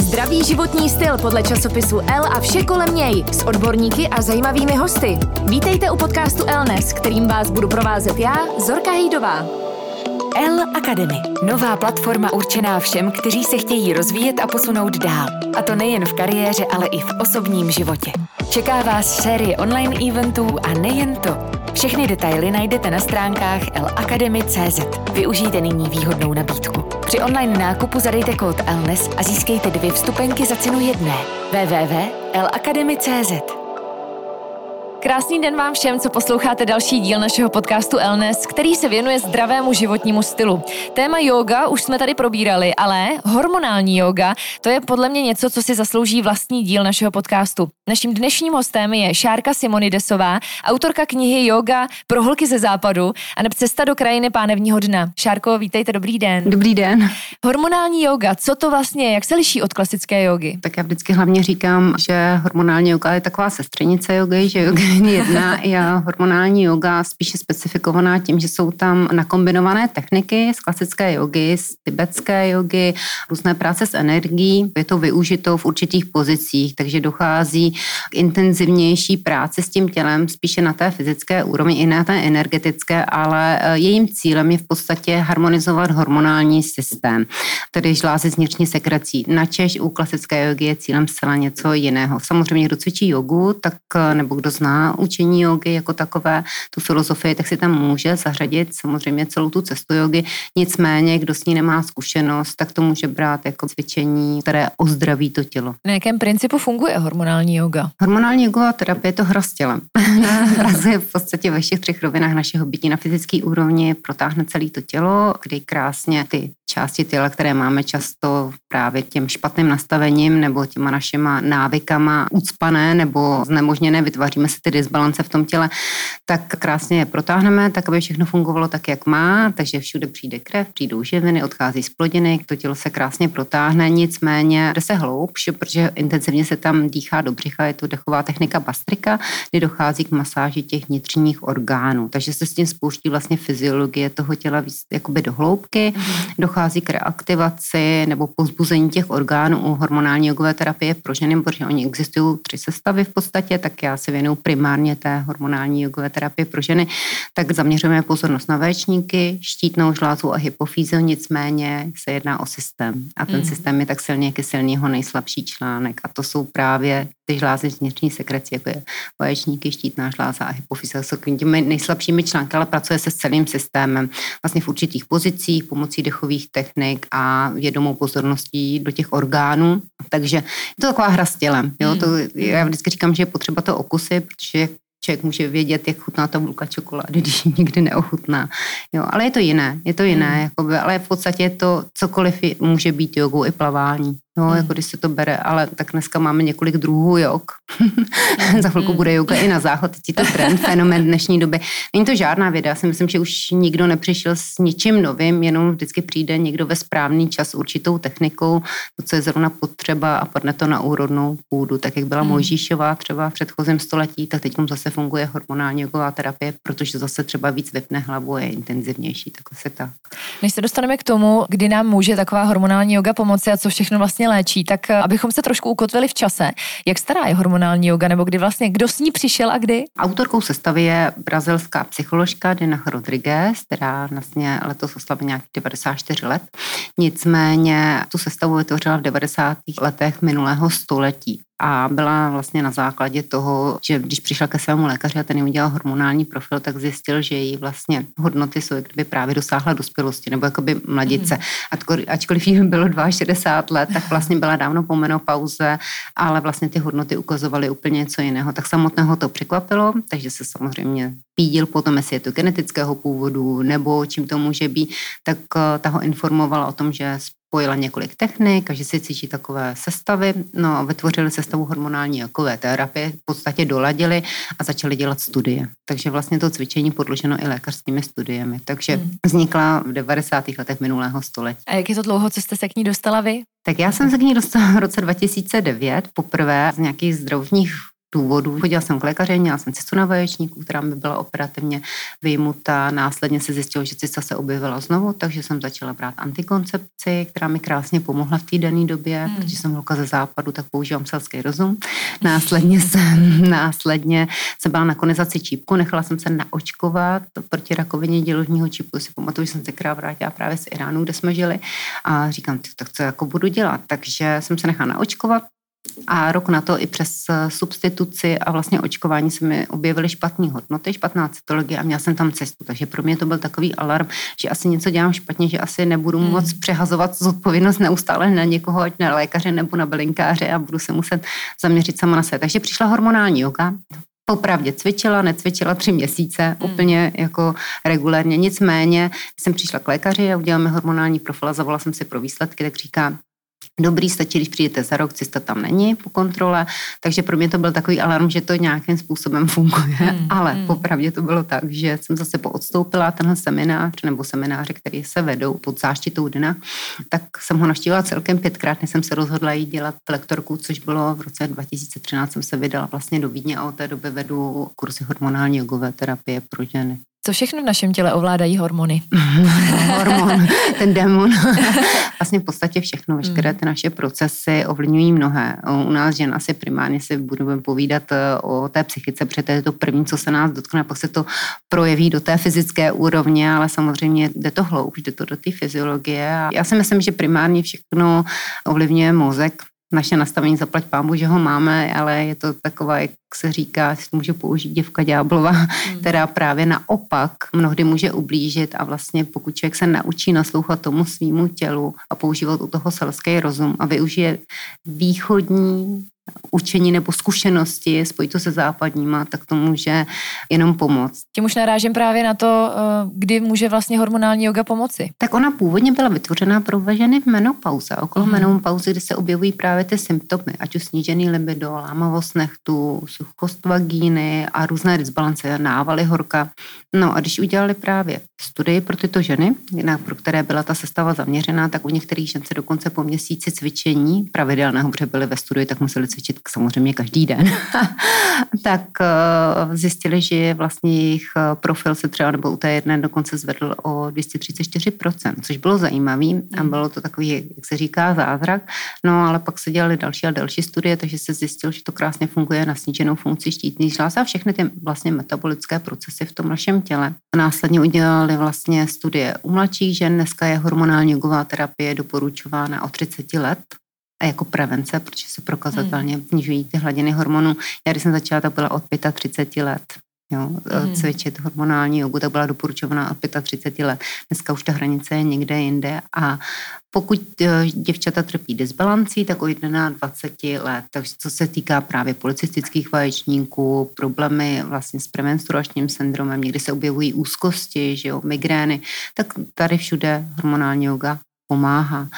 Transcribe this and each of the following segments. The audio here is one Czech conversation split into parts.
Zdravý životní styl podle časopisu L a vše kolem něj s odborníky a zajímavými hosty. Vítejte u podcastu Elnes, kterým vás budu provázet já, Zorka Hejdová. L Academy. Nová platforma určená všem, kteří se chtějí rozvíjet a posunout dál. A to nejen v kariéře, ale i v osobním životě. Čeká vás série online eventů a nejen to. Všechny detaily najdete na stránkách lacademy.cz. Využijte nyní výhodnou nabídku. Při online nákupu zadejte kód ELNES a získejte dvě vstupenky za cenu jedné. www.lacademy.cz Krásný den vám všem, co posloucháte další díl našeho podcastu Elnes, který se věnuje zdravému životnímu stylu. Téma yoga už jsme tady probírali, ale hormonální yoga, to je podle mě něco, co si zaslouží vlastní díl našeho podcastu. Naším dnešním hostem je Šárka Simonidesová, autorka knihy Yoga pro holky ze západu a neb Cesta do krajiny pánevního dna. Šárko, vítejte, dobrý den. Dobrý den. Hormonální yoga, co to vlastně je, jak se liší od klasické jogy? Tak já vždycky hlavně říkám, že hormonální yoga je taková sestřenice jogy, že yoga jedna je hormonální yoga spíše specifikovaná tím, že jsou tam nakombinované techniky z klasické jogy, z tibetské jogy, různé práce s energií. Je to využito v určitých pozicích, takže dochází k intenzivnější práci s tím tělem, spíše na té fyzické úrovni i na té energetické, ale eh, jejím cílem je v podstatě harmonizovat hormonální systém, tedy žlázy s vnitřní sekrecí. Načež u klasické jogy je cílem zcela něco jiného. Samozřejmě, kdo cvičí jogu, tak eh, nebo kdo zná učení jogy jako takové, tu filozofii, tak si tam může zařadit samozřejmě celou tu cestu jogy. Nicméně, kdo s ní nemá zkušenost, tak to může brát jako cvičení, které ozdraví to tělo. Na jakém principu funguje hormonální yoga? Hormonální yoga terapie je to hra s tělem. Pracuje v podstatě ve všech třech rovinách našeho bytí. Na fyzické úrovni protáhne celé to tělo, kdy krásně ty části těla, které máme často právě tím špatným nastavením nebo těma našima návykama ucpané nebo znemožněné, vytváříme si ty disbalance v tom těle, tak krásně je protáhneme, tak aby všechno fungovalo tak, jak má, takže všude přijde krev, přijdou živiny, odchází z plodiny, to tělo se krásně protáhne, nicméně jde se hloubš, protože intenzivně se tam dýchá do břicha, je to dechová technika bastrika, kdy dochází k masáži těch vnitřních orgánů, takže se s tím spouští vlastně fyziologie toho těla jakoby do hloubky, mm-hmm. Dochází k reaktivaci nebo pozbuzení těch orgánů u hormonální jogové terapie pro ženy, protože oni existují tři sestavy v podstatě, tak já se věnuju primárně té hormonální jogové terapie pro ženy, tak zaměřujeme pozornost na véčníky, štítnou žlázu a hypofýzu, nicméně se jedná o systém. A ten mm. systém je tak silně kyselný jeho nejslabší článek. A to jsou právě ty žlázy vnitřní sekrecí, jako je vaječníky, štítná žláza a hypofýza, jsou těmi nejslabšími články, ale pracuje se s celým systémem. Vlastně v určitých pozicích, pomocí dechových technik a vědomou pozorností do těch orgánů. Takže je to taková hra s tělem. Jo? To, hmm. já vždycky říkám, že je potřeba to okusy, protože člověk může vědět, jak chutná ta bulka čokolády, když ji nikdy neochutná. Jo, ale je to jiné, je to jiné, mm. jakoby, ale v podstatě to cokoliv může být jogou i plavání. No, hmm. jako když se to bere, ale tak dneska máme několik druhů jog. Za chvilku hmm. bude yoga i na záchod, teď je to trend, fenomen dnešní doby. Není to žádná věda, já si myslím, že už nikdo nepřišel s ničím novým, jenom vždycky přijde někdo ve správný čas určitou technikou, to, co je zrovna potřeba a padne to na úrodnou půdu, tak jak byla hmm. Mojžíšová třeba v předchozím století, tak teď zase funguje hormonální jogová terapie, protože zase třeba víc vypne hlavu a je intenzivnější, tak se tak. Než se dostaneme k tomu, kdy nám může taková hormonální yoga pomoci a co všechno vlastně léčí, tak eh, abychom se trošku ukotvili v čase. Jak stará je hormonální yoga, nebo kdy vlastně, kdo s ní přišel a kdy? Autorkou sestavy je brazilská psycholožka Dina Rodriguez, která vlastně letos oslavila nějakých 94 let. Nicméně tu sestavu vytvořila v 90. letech minulého století a byla vlastně na základě toho, že když přišla ke svému lékaři a ten jí udělal hormonální profil, tak zjistil, že její vlastně hodnoty jsou, kdyby právě dosáhla dospělosti nebo jakoby mladice. Mm. Ačkoliv jí bylo 62 let, tak vlastně byla dávno po menopauze, ale vlastně ty hodnoty ukazovaly úplně něco jiného. Tak samotného to překvapilo, takže se samozřejmě pídil potom, jestli je to genetického původu nebo čím to může být, tak eh, ta ho informovala o tom, že spojila několik technik a že si cvičí takové sestavy. No vytvořili sestavu hormonální jakové terapie, v podstatě doladili a začali dělat studie. Takže vlastně to cvičení podloženo i lékařskými studiemi. Takže hmm. vznikla v 90. letech minulého století. A jak je to dlouho, co jste se k ní dostala vy? Tak já jsem se k ní dostala v roce 2009 poprvé z nějakých zdravotních důvodů. Chodila jsem k lékaři, měla jsem cystu na vaječníku, která mi byla operativně vyjmuta. Následně se zjistilo, že cysta se objevila znovu, takže jsem začala brát antikoncepci, která mi krásně pomohla v té dané době, hmm. protože jsem holka ze západu, tak používám selský rozum. Následně jsem, následně jsem byla na konizaci čípku, nechala jsem se naočkovat proti rakovině děložního čípku. Si pamatuju, že jsem se krát vrátila právě z Iránu, kde jsme žili a říkám, tak co jako budu dělat. Takže jsem se nechala naočkovat, a rok na to i přes eh, substituci a vlastně očkování se mi objevily špatné hodnoty, špatná cytologie a měla jsem tam cestu. Takže pro mě to byl takový alarm, že asi něco dělám špatně, že asi nebudu hmm. moc přehazovat zodpovědnost neustále na někoho, ať na lékaře nebo na bylinkáře a budu se muset zaměřit sama na sebe. Takže přišla hormonální yoga, Popravdě cvičila, necvičila tři měsíce, hmm. úplně jako regulérně. Nicméně jsem přišla k lékaři a uděláme hormonální profil a zavolala jsem si pro výsledky, tak říká, dobrý, stačí, když přijdete za rok, cysta tam není po kontrole, takže pro mě to byl takový alarm, že to nějakým způsobem funguje, hmm, ale hmm. popravdě to bylo tak, že jsem zase poodstoupila tenhle seminář nebo semináře, který se vedou pod záštitou Dina, tak jsem ho navštívila celkem pětkrát, než jsem se rozhodla jít dělat lektorku, což bylo v roce 2013, jsem se vydala vlastně do Vídně a od té doby vedu kurzy hormonální jogové terapie pro ženy. Co všechno v našem těle ovládají hormony? Hormon, ten démon. vlastně v podstatě všechno, veškeré ty naše procesy ovlivňují mnohé. U nás žen asi primárně si budeme povídat eh, o té psychice, protože to je to první, co se nás dotkne, pak se to projeví do té fyzické úrovně, ale samozřejmě jde to hloubš, jde to do té fyziologie. Já si myslím, že primárně všechno ovlivňuje mozek, naše nastavení zaplať pámu, že ho máme, ale je to taková, jak se říká, si může použít děvka ďáblova, hmm. která právě naopak mnohdy může ublížit a vlastně pokud člověk se naučí naslouchat tomu svýmu tělu a používat u toho selský rozum a využije východní učení nebo zkušenosti, spojit to se západníma, tak to může jenom pomoct. Tím už narážím právě na to, eh, kdy může vlastně hormonální yoga pomoci. Tak ona původně byla vytvořena pro ženy v menopauze, okolo hmm. menopauzy, kdy se objevují právě ty symptomy, ať už snížený libido, lámavost nechtu, suchost vagíny a různé disbalance, návaly horka. No a když udělali právě studii pro tyto ženy, jinak pro které byla ta sestava zaměřená, tak u některých žen se dokonce po měsíci cvičení pravidelného, protože byly ve studii, tak museli cvičit samozřejmě každý den, tak eh, zjistili, že vlastně jejich eh, profil se třeba nebo u té jedné dokonce zvedl o 234%, což bylo zajímavé a hmm. bylo to takový, jak se říká, zázrak. No ale pak se dělali další a další studie, takže se zjistilo, že to krásně funguje na sníženou funkci štítných žláz a všechny ty vlastně metabolické procesy v tom našem těle. Následně udělali vlastně studie u mladších žen, dneska je hormonální jogová terapie doporučována od 30 let, a jako prevence, protože se prokazatelně hmm. snižují ty hladiny hormonů. Já když jsem začala, tak byla od 35 let. Jo, hmm. cvičit hormonální jogu, tak byla doporučovaná od 35 let. Dneska už ta hranice je někde jinde a pokud eh, děvčata trpí disbalancí, tak od 21 let. Takže co se týká právě policistických vaječníků, problémy vlastně s premenstruačním syndromem, někdy se objevují úzkosti, že jo, migrény, tak tady všude hormonální yoga pomáhá,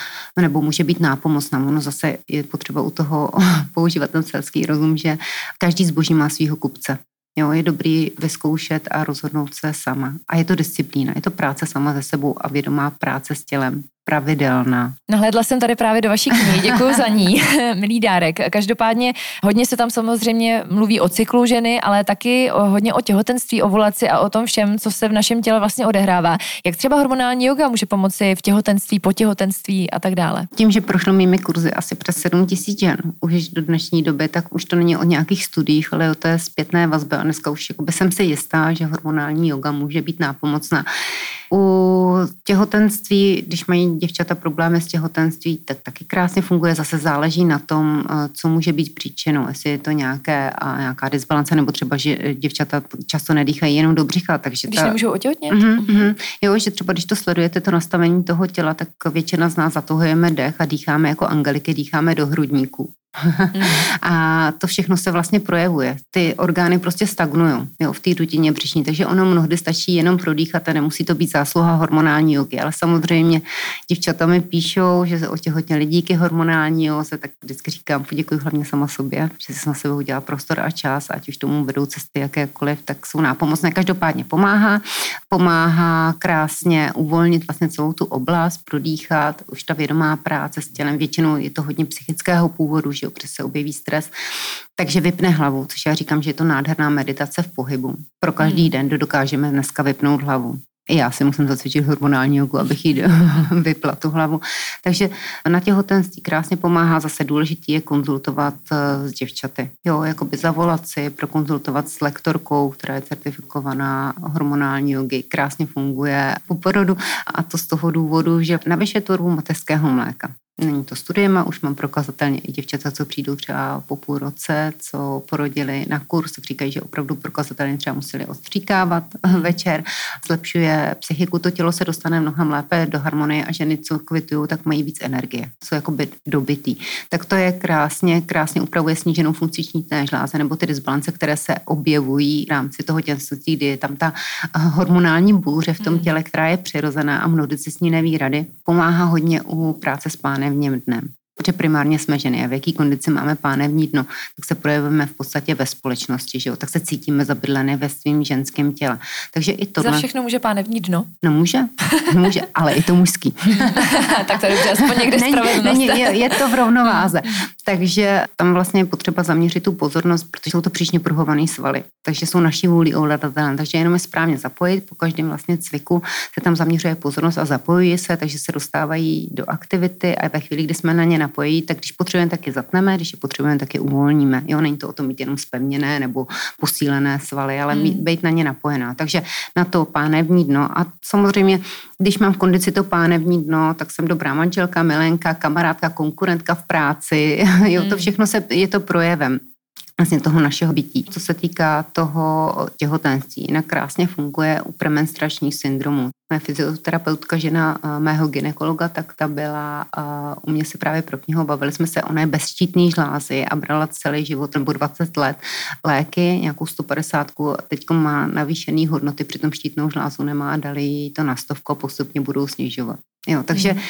nebo může být nápomocná. Ono zase je potřeba u toho používat ten selský rozum, že každý zboží má svého kupce. Jo, je dobrý vyzkoušet a rozhodnout se sama. A je to disciplína, je to práce sama ze sebou a vědomá práce s tělem pravidelná. Nahlédla jsem tady právě do vaší knihy, děkuji za ní, milý dárek. Každopádně hodně se tam samozřejmě mluví o cyklu ženy, ale taky o, hodně o těhotenství, ovulaci a o tom všem, co se v našem těle vlastně odehrává. Jak třeba hormonální yoga může pomoci v těhotenství, po těhotenství a tak dále? Tím, že prošlo mými kurzy asi přes 7 tisíc žen už do dnešní doby, tak už to není o nějakých studiích, ale o té zpětné vazbě. A dneska už by jsem si jistá, že hormonální yoga může být nápomocná. U těhotenství, když mají děvčata problémy s těhotenství, tak taky krásně funguje. Zase záleží na tom, eh, co může být příčinou. Jestli je to nějaké, nějaká disbalance, nebo třeba, že děvčata často nedýchají jenom do břicha. Takže když ta... nemůžou otěhotnět? Mm-hmm, mm-hmm. Jo, že třeba když to sledujete, to nastavení toho těla, tak většina z nás zatohujeme dech a dýcháme jako angeliky, dýcháme do hrudníku. A to všechno se vlastně projevuje. Ty orgány prostě stagnují jo, v té rutině břišní, takže ono mnohdy stačí jenom prodýchat a nemusí to být zásluha hormonální jogy. Ale samozřejmě děvčata mi píšou, že se otěhotněli díky hormonální joze, tak vždycky říkám, poděkuji hlavně sama sobě, že jsem na sebe udělala prostor a čas, ať už tomu vedou cesty jakékoliv, tak jsou nápomocné. Každopádně pomáhá, pomáhá krásně uvolnit vlastně celou tu oblast, prodýchat, už ta vědomá práce s tělem, většinou je to hodně psychického původu, že jo, se objeví stres, takže vypne hlavu, což já říkám, že je to nádherná meditace v pohybu. Pro každý hmm. den dokážeme dneska vypnout hlavu. I já si musím zacvičit hormonální jogu, abych jí vypla tu hlavu. Takže na těhotenství krásně pomáhá. Zase důležitý je konzultovat eh, s děvčaty. Jo, jakoby zavolat si, prokonzultovat s lektorkou, která je certifikovaná hormonální jogy. Krásně funguje po porodu a to z toho důvodu, že navyše tvorbu mateřského mléka. Není to studujeme, už mám prokazatelně i děvčata, co přijdou třeba po půl roce, co porodili na kurz, říkají, že opravdu prokazatelně třeba museli odstříkávat večer, zlepšuje psychiku, to tělo se dostane mnohem lépe do harmonie a ženy, co kvitují, tak mají víc energie, jsou jakoby dobytý. Tak to je krásně, krásně upravuje sníženou funkci štítné žláze nebo ty disbalance, které se objevují v rámci toho těhotenství, kdy je tam ta hormonální bůře v tom hmm. těle, která je přirozená a mnohdy si s ní neví rady. Pomáhá hodně u práce s pánem jednym dniem. Protože primárně jsme ženy a v jaký kondici máme pánevní dno, tak se projevujeme v podstatě ve společnosti, že jo? tak se cítíme zabydlené ve svým ženském těle. Takže i to. Za všechno může pánevní dno? No může, může, ale i to mužský. tak to je dobře, aspoň někde není, není, je, je, to v rovnováze. Takže tam vlastně je potřeba zaměřit tu pozornost, protože jsou to příšně pruhované svaly, takže jsou naší vůli ovladatelné. Takže jenom je správně zapojit, po každém vlastně cviku se tam zaměřuje pozornost a zapojují se, takže se dostávají do aktivity a ve chvíli, kdy jsme na ně napojení, tak když potřebujeme, tak je zatneme, když je potřebujeme, tak je uvolníme. Jo, není to o tom mít jenom spevněné nebo posílené svaly, ale mít, hmm. být na ně napojená. Takže na to pánevní dno. A samozřejmě, když mám v kondici to pánevní dno, tak jsem dobrá manželka, milenka, kamarádka, konkurentka v práci. Jo, to hmm. všechno se, je to projevem vlastně toho našeho bytí. Co se týká toho těhotenství, jinak krásně funguje u premenstruačních syndromů. Moje fyzioterapeutka, žena mého ginekologa, tak ta byla u mě se právě pro knihu, bavili jsme se, ona je bezštítný žlázy a brala celý život nebo 20 let léky, nějakou 150, teď má navýšený hodnoty, přitom štítnou žlázu nemá, dali jí to na stovku a postupně budou snižovat. Jo, takže mm.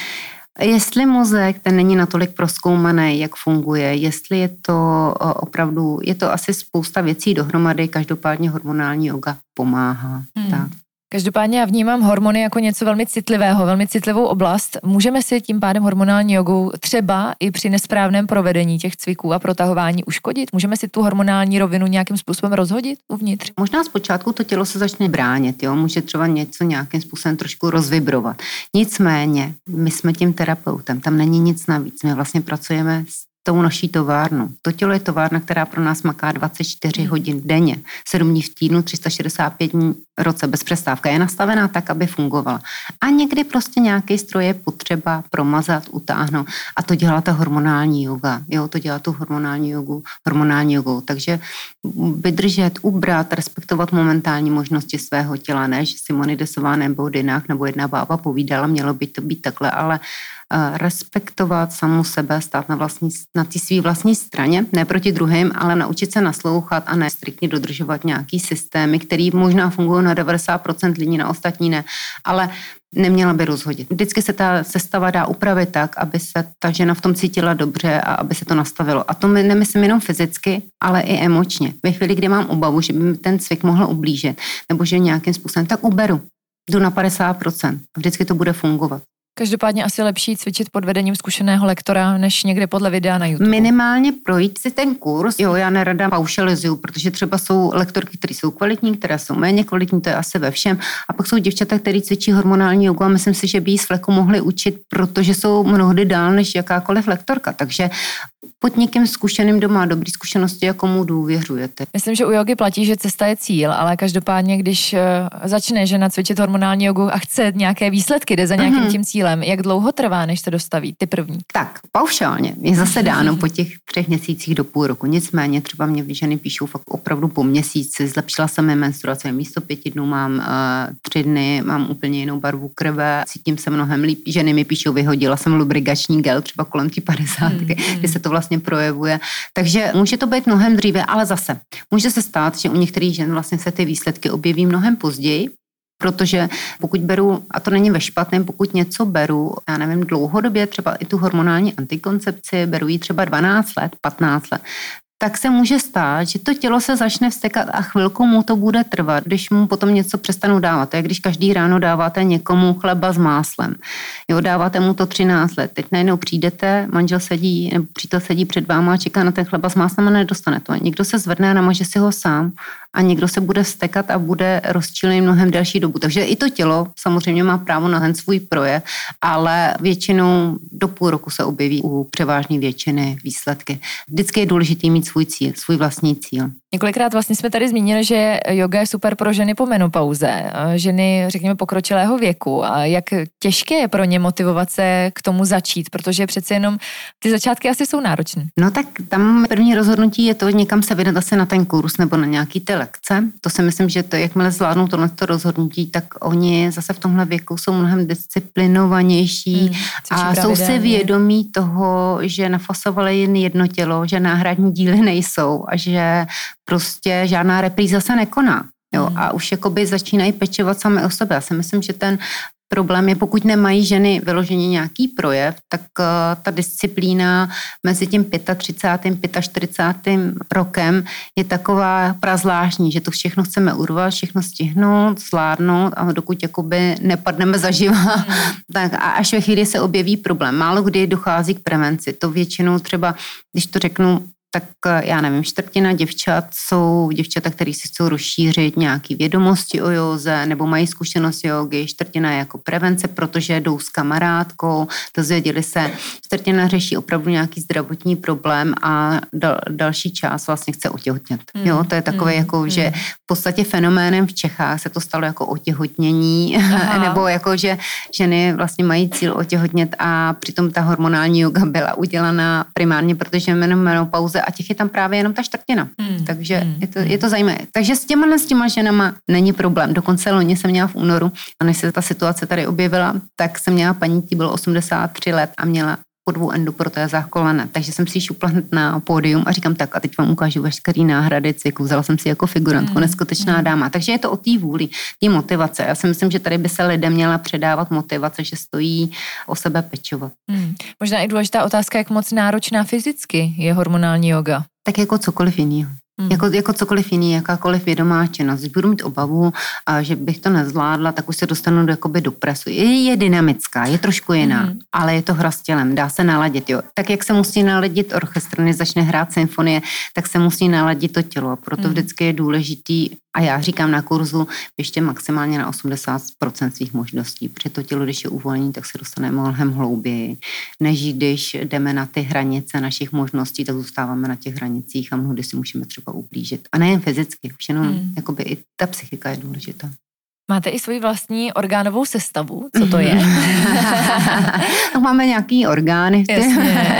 Jestli mozek ten není natolik proskoumaný, jak funguje, jestli je to opravdu, je to asi spousta věcí dohromady, každopádně hormonální yoga pomáhá. Hmm. Tak. Každopádně já vnímám hormony jako něco velmi citlivého, velmi citlivou oblast. Můžeme si tím pádem hormonální jogou třeba i při nesprávném provedení těch cviků a protahování uškodit? Můžeme si tu hormonální rovinu nějakým způsobem rozhodit uvnitř? Možná zpočátku to tělo se začne bránit, jo? může třeba něco nějakým způsobem trošku rozvibrovat. Nicméně, my jsme tím terapeutem, tam není nic navíc. My vlastně pracujeme s tou naší továrnu. To tělo je továrna, která pro nás maká 24 hmm. hodin denně, 7 dní v týdnu, 365 dní v roce bez přestávka. Je nastavená tak, aby fungovala. A někdy prostě nějaký stroj je potřeba promazat, utáhnout a to dělá ta hormonální yoga. Jo, to dělá tu hormonální jogu, hormonální jogu. Takže vydržet, ubrat, respektovat momentální možnosti svého těla, ne, že Simony Desová nebo Dinách nebo jedna bába povídala, mělo by to být takhle, ale respektovat samu sebe, stát na, vlastní, na té své vlastní straně, ne proti druhým, ale naučit se naslouchat a ne striktně dodržovat nějaký systémy, který možná fungují na 90% lidí, na ostatní ne, ale neměla by rozhodit. Vždycky se ta sestava dá upravit tak, aby se ta žena v tom cítila dobře a aby se to nastavilo. A to my nemyslím jenom fyzicky, ale i emočně. Ve chvíli, kdy mám obavu, že by mi ten cvik mohl ublížit, nebo že nějakým způsobem, tak uberu. Jdu na 50%. Vždycky to bude fungovat. Každopádně asi lepší cvičit pod vedením zkušeného lektora, než někde podle videa na YouTube. Minimálně projít si ten kurz. Jo, já nerada paušalizuju, protože třeba jsou lektorky, které jsou kvalitní, které jsou méně kvalitní, to je asi ve všem. A pak jsou děvčata, které cvičí hormonální jogu a myslím si, že by jí z fleku mohli učit, protože jsou mnohdy dál než jakákoliv lektorka. Takže pod někým zkušeným doma dobrý zkušenosti, jako mu důvěřujete. Myslím, že u jogy platí, že cesta je cíl, ale každopádně, když eh, začne žena cvičit hormonální jogu a chce nějaké výsledky, jde za nějakým mm-hmm. tím cílem, jak dlouho trvá, než se dostaví ty první? Tak, paušálně je zase dáno po těch třech měsících do půl roku. Nicméně třeba mě ženy píšou fakt opravdu po měsíci. Zlepšila jsem mi menstruace, místo pěti dnů mám uh, tři dny, mám úplně jinou barvu krve, cítím se mnohem líp. Ženy mi píšou, vyhodila jsem lubrigační gel třeba kolem tí padesátky, mm-hmm. kdy se to vlastně projevuje. Takže může to být mnohem dříve, ale zase může se stát, že u některých žen vlastně se ty výsledky objeví mnohem později, protože pokud beru, a to není ve špatném, pokud něco beru, já nevím, dlouhodobě, třeba i tu hormonální antikoncepci, beru ji třeba 12 let, 15 let, tak se může stát, že to tělo se začne vstekat a chvilku mu to bude trvat, když mu potom něco přestanu dávat. To je, když každý ráno dáváte někomu chleba s máslem. Jo, dáváte mu to 13 let. Teď najednou přijdete, manžel sedí, nebo přítel sedí před váma a čeká na ten chleba s máslem a nedostane to. Někdo se zvedne a namaže si ho sám a někdo se bude stekat a bude rozčilený mnohem delší dobu. Takže i to tělo samozřejmě má právo na ten svůj projev, ale většinou do půl roku se objeví u převážné většiny výsledky. Vždycky je důležité mít svůj cíl, svůj vlastní cíl. Několikrát vlastně jsme tady zmínili, že yoga je super pro ženy po menopauze, ženy, řekněme, pokročilého věku. A jak těžké je pro ně motivovat se k tomu začít, protože přece jenom ty začátky asi jsou náročné. No tak tam první rozhodnutí je to někam se vydat asi na ten kurz nebo na nějaký ty lekce. To si myslím, že to, jakmile zvládnou tohle to rozhodnutí, tak oni zase v tomhle věku jsou mnohem disciplinovanější hmm, a jsou si vědomí toho, že nafasovali jen jedno tělo, že náhradní díly nejsou a že prostě žádná repríza se nekoná. Jo, hmm. a už jakoby začínají pečovat sami o sebe. Já si myslím, že ten problém je, pokud nemají ženy vyloženě nějaký projev, tak uh, ta disciplína mezi tím 35. 45. rokem je taková prazvláštní, že to všechno chceme urvat, všechno stihnout, zvládnout a dokud jakoby nepadneme zaživa, mm. tak a až ve chvíli se objeví problém. Málo kdy dochází k prevenci. To většinou třeba, když to řeknu tak eh, já nevím, čtvrtina děvčat jsou děvčata, které si chcou rozšířit nějaké vědomosti o józe nebo mají zkušenost jogy, čtvrtina je jako prevence, protože jdou s kamarádkou, dozvěděli se, čtvrtina řeší opravdu nějaký zdravotní problém a dal, další část vlastně chce otěhotnět. Mm, jo, to je takové mm, jako, mm. že v podstatě fenoménem v Čechách se to stalo jako otěhotnění, nebo jako, že ženy vlastně mají cíl otěhotnět a přitom ta hormonální yoga byla udělaná primárně, protože menopauze peníze a těch je tam právě jenom ta čtvrtina. Hmm. Takže hmm. Je, to, je to zajímavé. Takže s těma, s těma ženama není problém. Dokonce loni jsem měla v únoru, a než se ta situace tady objevila, tak jsem měla paní, tí bylo 83 let a měla po dvou endoprotézách kolena. Takže jsem si ji šupla hned na pódium a říkám tak a teď vám ukážu veškerý náhrady cyklu. Vzala jsem si jako figurantku, mm. neskutečná mm. dáma. Takže je to o té vůli, té motivace. Já si myslím, že tady by se lidem měla předávat motivace, že stojí o sebe pečovat. Mm. Možná i důležitá otázka, jak moc náročná fyzicky je hormonální yoga. Tak jako cokoliv jiného. Mm. Jako, jako cokoliv jiný, jakákoliv vědomá činnost. Když budu mít obavu, a že bych to nezvládla, tak už se dostanu do, jakoby do presu. Je, je dynamická, je trošku jiná, mm. ale je to hra s tělem, dá se naladit. Jo. Tak jak se musí naladit orchestr, než začne hrát symfonie, tak se musí naladit to tělo. Proto mm. vždycky je důležitý a já říkám na kurzu, ještě maximálně na 80% svých možností, protože to tělo, když je uvolnění, tak se dostane mnohem hlouběji, než když jdeme na ty hranice našich možností, tak zůstáváme na těch hranicích a mnohdy si můžeme třeba ublížit. A nejen fyzicky, už jenom hmm. jakoby i ta psychika je důležitá. Máte i svoji vlastní orgánovou sestavu, co to je? no, máme nějaký orgány. Jasně.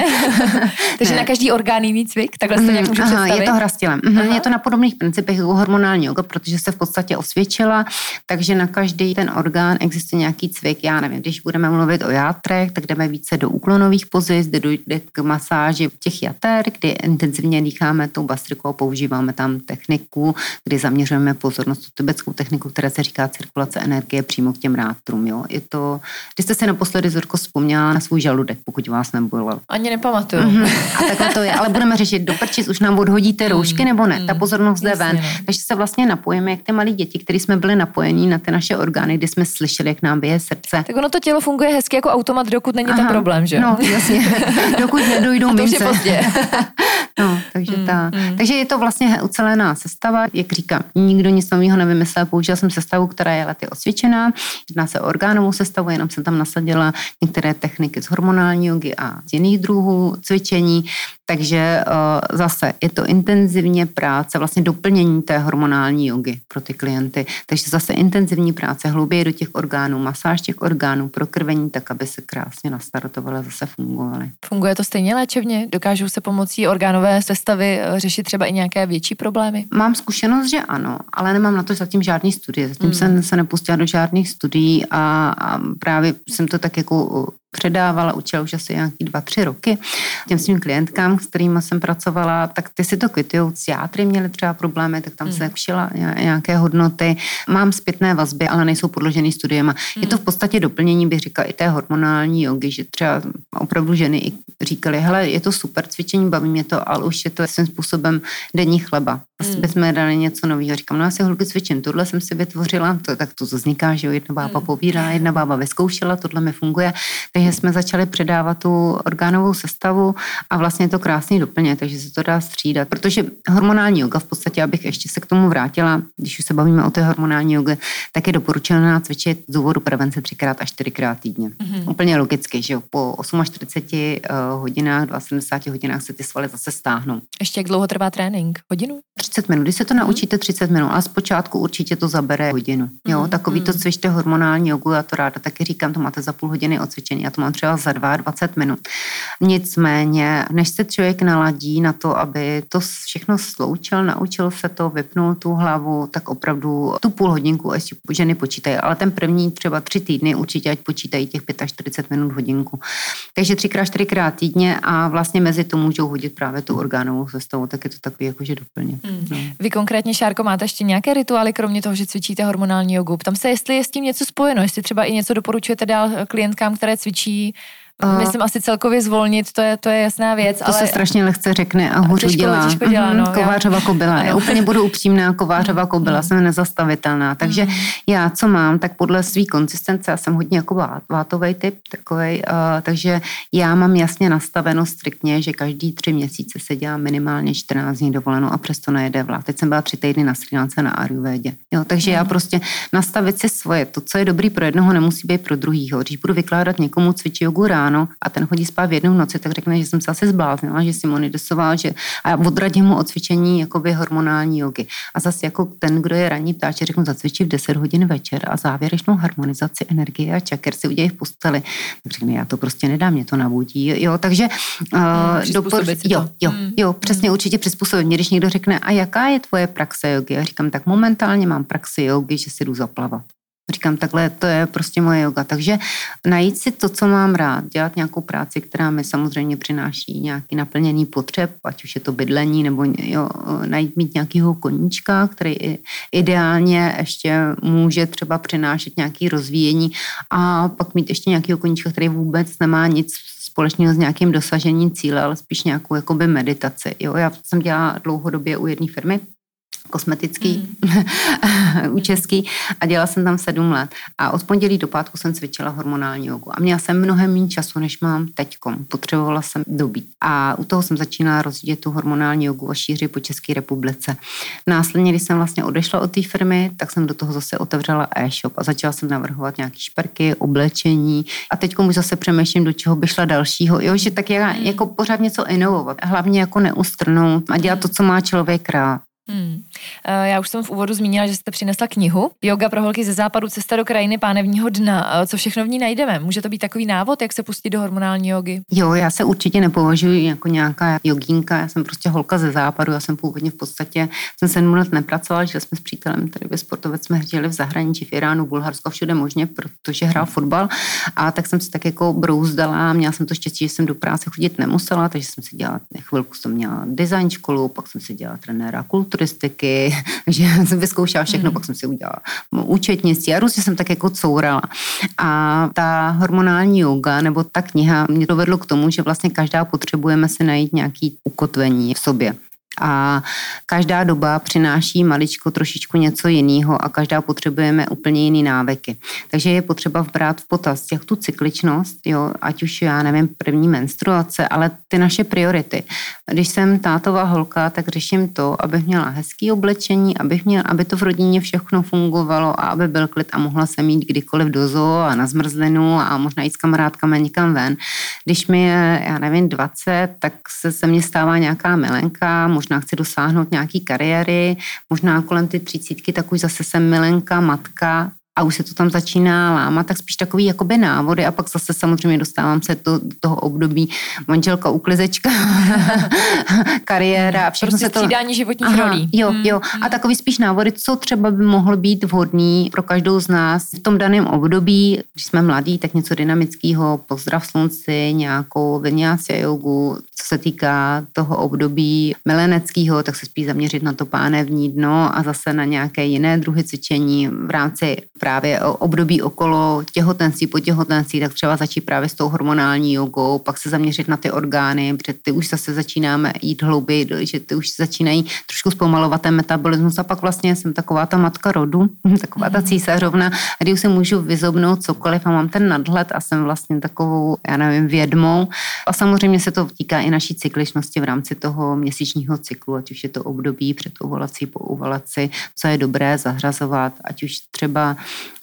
Takže na každý orgán jiný cvik, takhle se nějak můžu Aha, Je to hra mhm, Je to na podobných principech jako hormonální yoga, protože se v podstatě osvědčila, takže na každý ten orgán existuje nějaký cvik. Já nevím, když budeme mluvit o játrech, tak jdeme více do úklonových pozic, kde dojde k masáži těch jater, kdy intenzivně dýcháme tou bastrikou a používáme tam techniku, kdy zaměřujeme pozornost tu tibetskou techniku, která se říká cirkulace energie přímo k těm rátrům. Jo. Je to, když jste si naposledy, Zorko, vzpomněla na svůj žaludek, pokud vás nebolel. Ani nepamatuju. Mm-hmm. A takhle to je, ale budeme řešit do prčic, už nám odhodíte mm, roušky nebo ne. Ta mm, pozornost jde ven. No. Takže se vlastně napojíme, jak ty malí děti, kteří jsme byli napojení na ty naše orgány, kdy jsme slyšeli, jak nám bije srdce. Tak ono to tělo funguje hezky jako automat, dokud není Aha, ten problém, že? No, jasně. dokud nedojdou mince. to pozdě. no, takže, mm, ta, mm. takže je to vlastně ucelená sestava, jak říkám, nikdo nic nového nevymyslel, použil jsem sestavu, která je lety osvědčená, jedná se o orgánovou sestavu, jenom jsem tam nasadila některé techniky z hormonální jogy a z jiných druhů cvičení, takže uh, zase je to intenzivně práce, vlastně doplnění té hormonální jogy pro ty klienty. Takže zase intenzivní práce, hlouběji do těch orgánů, masáž těch orgánů, prokrvení, tak aby se krásně nastartovaly a zase fungovaly. Funguje to stejně léčebně? Dokážou se pomocí orgánové sestavy eh, řešit třeba i nějaké větší problémy? Mám zkušenost, že ano, ale nemám na to zatím žádný studie. Zatím mm. jsem se nepustila do žádných studií a, a právě jsem to tak jako předávala, učila už asi nějaký dva, tři roky těm svým klientkám, s kterými jsem pracovala, tak ty si to kvitují. S játry měly třeba problémy, tak tam hmm. se učila nějaké hodnoty. Mám zpětné vazby, ale nejsou podloženy studiem. Hmm. Je to v podstatě doplnění, bych říkala, i té hormonální jogy, že třeba opravdu ženy i říkali, hele, je to super cvičení, baví mě to, ale už je to svým způsobem denní chleba. Asi hmm. bychom dali něco nového. Říkám, no já si holky cvičím, tohle jsem si vytvořila, to, tak to vzniká, že jo, jedna bába hmm. povídá, jedna bába vyzkoušela, tohle mi funguje. Takže jsme začali předávat tu orgánovou sestavu a vlastně to krásně doplně, takže se to dá střídat. Protože hormonální yoga v podstatě, abych ještě se k tomu vrátila, když už se bavíme o té hormonální joge, tak je doporučená cvičit z důvodu prevence třikrát až čtyřikrát týdně. Mm-hmm. Úplně logicky, že jo, po 48 eh, hodinách, 72 hodinách se ty svaly zase stáhnou. Ještě jak dlouho trvá trénink? Hodinu? 30 minut. Když se to naučíte 30 minut, a zpočátku určitě to zabere hodinu. Jo, mm, takový to cvičte hormonální jogu, já to ráda taky říkám, to máte za půl hodiny odcvičení, já to mám třeba za 22 minut. Nicméně, než se člověk naladí na to, aby to všechno sloučil, naučil se to, vypnul tu hlavu, tak opravdu tu půl hodinku ještě ženy počítají, ale ten první třeba tři týdny určitě ať počítají těch 45 minut hodinku. Takže třikrát, čtyřikrát týdně a vlastně mezi to můžou hodit právě tu orgánovou sestavu, tak je to takový jakože doplně. Hmm. No. Vy konkrétně, Šárko, máte ještě nějaké rituály, kromě toho, že cvičíte hormonální jogu? Tam se, jestli je s tím něco spojeno, jestli třeba i něco doporučujete dál klientkám, které cvičí She. Myslím asi celkově zvolnit, to je, to je jasná věc. To ale... se strašně lehce řekne a hůř dělá. Těžko dělá no, kovářova kobila. Ano. Já úplně budu upřímná, kovářova kobila, jsem nezastavitelná. Takže mm. já, co mám, tak podle své konsistence, já jsem hodně jako vátový typ, takovej, uh, takže já mám jasně nastaveno striktně, že každý tři měsíce se dělá minimálně 14 dní dovolenou a přesto nejede vlá. Teď jsem byla tři týdny na Sri Lance na Ayurvedě. Jo, takže já prostě nastavit si svoje, to, co je dobrý pro jednoho, nemusí být pro druhýho. Když budu vykládat někomu cvičí jogu ráno, ráno a ten chodí spát v jednu noci, tak řekne, že jsem se asi zbláznila, že si monitosoval, že a odradím mu od cvičení jakoby hormonální jogy. A zase jako ten, kdo je ranní ptáč, řeknu, zacvičí v 10 hodin večer a závěrečnou harmonizaci energie a čaker si udělají v posteli. Tak řekne, já to prostě nedám, mě to nabudí. Jo, takže uh, dopor... jo, jo, hmm. jo, přesně hmm. určitě přizpůsobit. Mě, když někdo řekne, a jaká je tvoje praxe jogy? Já říkám, tak momentálně mám praxi jogy, že si jdu zaplavat. Říkám, takhle to je prostě moje yoga. Takže najít si to, co mám rád, dělat nějakou práci, která mi samozřejmě přináší nějaký naplněný potřeb, ať už je to bydlení, nebo jo, najít mít nějakého koníčka, který ideálně ještě může třeba přinášet nějaký rozvíjení a pak mít ještě nějakého koníčka, který vůbec nemá nic společného s nějakým dosažením cíle, ale spíš nějakou jakoby meditaci. Jo, já jsem dělala dlouhodobě u jedné firmy, kosmetický, mm. u český a dělala jsem tam sedm let. A od pondělí do pátku jsem cvičila hormonální jogu. A měla jsem mnohem méně času, než mám teďkom. Potřebovala jsem dobít. A u toho jsem začínala rozvíjet tu hormonální jogu a šířit po České republice. Následně, když jsem vlastně odešla od té firmy, tak jsem do toho zase otevřela e-shop a začala jsem navrhovat nějaké šperky, oblečení. A teď už zase přemýšlím, do čeho by šla dalšího. Jo, že tak já, jako pořád něco inovovat. Hlavně jako neustrnout a dělat to, co má člověk rád. Hmm. Eh, já už jsem v úvodu zmínila, že jste přinesla knihu Yoga pro holky ze západu, cesta do krajiny pánevního dna. Eh, co všechno v ní najdeme? Může to být takový návod, jak se pustit do hormonální jogy? Jo, já se určitě nepovažuji jako nějaká jogínka, já jsem prostě holka ze západu, já jsem původně v podstatě, jsem sedm let nepracovala, že jsme s přítelem tady ve sportovec jsme žili v zahraničí, v Iránu, Bulharsko, všude možně, protože hrál fotbal a tak jsem si tak jako brouzdala, měla jsem to štěstí, že jsem do práce chodit nemusela, takže jsem si dělala, chvilku jsem měla design školu, pak jsem si dělala trenéra kultury, turistiky, takže jsem vyzkoušela všechno, mm. pak jsem si udělala účetnictví a různě jsem tak jako courala. A ta hormonální yoga nebo ta kniha mě to vedlo k tomu, že vlastně každá potřebujeme si najít nějaký ukotvení v sobě a každá doba přináší maličko trošičku něco jiného a každá potřebujeme úplně jiný návyky. Takže je potřeba brát v potaz těch tu cykličnost, jo, ať už já nevím, první menstruace, ale ty naše priority. Když jsem tátová holka, tak řeším to, abych měla hezký oblečení, abych měla, aby to v rodině všechno fungovalo a aby byl klid a mohla se mít kdykoliv do zoo a na zmrzlinu a možná jít s kamarádkami někam ven. Když mi je, já nevím, 20, tak se se mně stává nějaká milenka, možná chci dosáhnout nějaký kariéry, možná kolem ty třicítky, tak už zase jsem milenka, matka a už se to tam začíná lámat, tak spíš takový jakoby návody a pak zase samozřejmě dostávám se do toho období manželka uklizečka, kariéra a všechno prostě se to... střídání životních Aha, rolí. Jo, hmm. jo. A takový spíš návody, co třeba by mohlo být vhodný pro každou z nás v tom daném období, když jsme mladí, tak něco dynamického, pozdrav slunci, nějakou vinyasa jogu, co se týká toho období mileneckého, tak se spíš zaměřit na to pánevní dno a zase na nějaké jiné druhy cvičení v rámci právě období okolo těhotenství, po těhotenství, tak třeba začít právě s tou hormonální jogou, pak se zaměřit na ty orgány, protože ty už zase začínáme jít hlouběji, že ty už začínají trošku zpomalovat ten metabolismus a pak vlastně jsem taková ta matka rodu, taková ta mhm. císařovna, kdy už se můžu vyzobnout cokoliv a mám ten nadhled a jsem vlastně takovou, já nevím, vědmou. A samozřejmě se to týká i naší cykličnosti v rámci toho měsíčního cyklu, ať už je to období před ovulací, po ovulaci, co je dobré zahrazovat, ať už třeba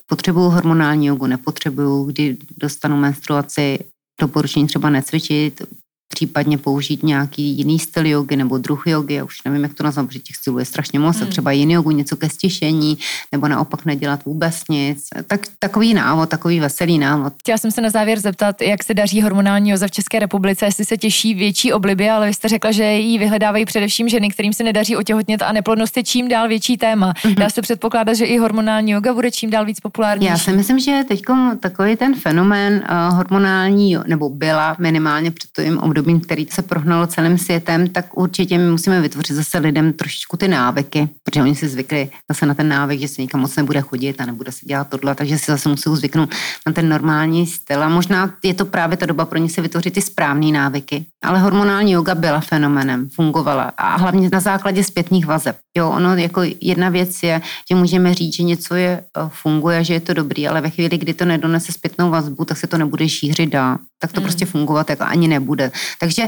potřebuju hormonální jogu, nepotřebuju, kdy dostanu menstruaci, doporučení třeba necvičit, případně použít nějaký jiný styl jogy nebo druh jogy, já už nevím, jak to nazvat, protože těch stylů je strašně moc, hmm. třeba jiný jogu, něco ke stišení, nebo naopak nedělat vůbec nic. Tak, takový návod, takový veselý návod. Chtěla jsem se na závěr zeptat, jak se daří hormonální joza v České republice, jestli se těší větší oblibě, ale vy jste řekla, že ji vyhledávají především ženy, kterým se nedaří otěhotnět a neplodnost je čím dál větší téma. Hmm. Dá se předpokládat, že i hormonální yoga bude čím dál víc populární. Já si myslím, že teď takový ten fenomén uh, hormonální, nebo byla minimálně před tím období, který se prohnalo celým světem, tak určitě my musíme vytvořit zase lidem trošičku ty návyky, protože oni si zvykli zase na ten návyk, že se nikam moc nebude chodit a nebude se dělat tohle, takže si zase musí zvyknout na ten normální styl. A možná je to právě ta doba pro ně si vytvořit ty správné návyky. Ale hormonální yoga byla fenomenem, fungovala a hlavně na základě zpětných vazeb. Jo, ono jako jedna věc je, že můžeme říct, že něco je, eh, funguje, že je to dobrý, ale ve chvíli, kdy to nedonese zpětnou vazbu, tak se to nebude šířit dál. Tak to mm. prostě fungovat jako ani nebude. Takže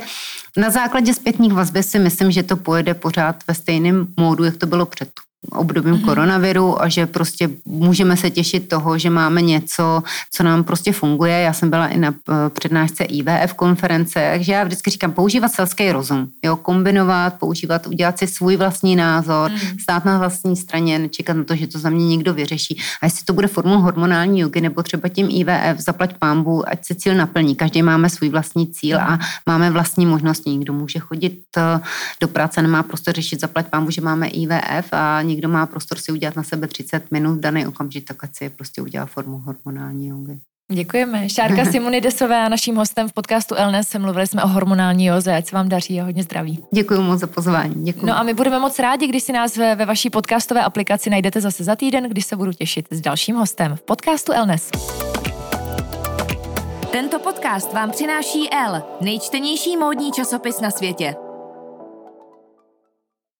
na základě zpětných vazby si myslím, že to pojede pořád ve stejném módu, jak to bylo před obdobím mm-hmm. koronaviru a že prostě můžeme se těšit toho, že máme něco, co nám prostě funguje. Já jsem byla i na eh, přednášce IVF konference, takže já vždycky říkám používat selský rozum, jo, kombinovat, používat, udělat si svůj vlastní názor, mm. stát na vlastní straně, nečekat na to, že to za mě někdo vyřeší. A jestli to bude formou hormonální jogy nebo třeba tím IVF, zaplať pámbu, ať se cíl naplní. Každý máme svůj vlastní cíl a máme vlastní možnosti. Někdo může chodit eh, do práce, nemá prostě řešit zaplať pámbu, že máme IVF a někdo má prostor si udělat na sebe 30 minut v daný okamžik, tak si je prostě udělá formu hormonální jogy. Děkujeme. Šárka Simonidesové a naším hostem v podcastu Elnes mluvili jsme o hormonální joze. Ať se vám daří a hodně zdraví. Děkuji moc za pozvání. Děkuji. No a my budeme moc rádi, když si nás ve, ve vaší podcastové aplikaci najdete zase za týden, když se budu těšit s dalším hostem v podcastu Elnes. Tento podcast vám přináší L, nejčtenější módní časopis na světě.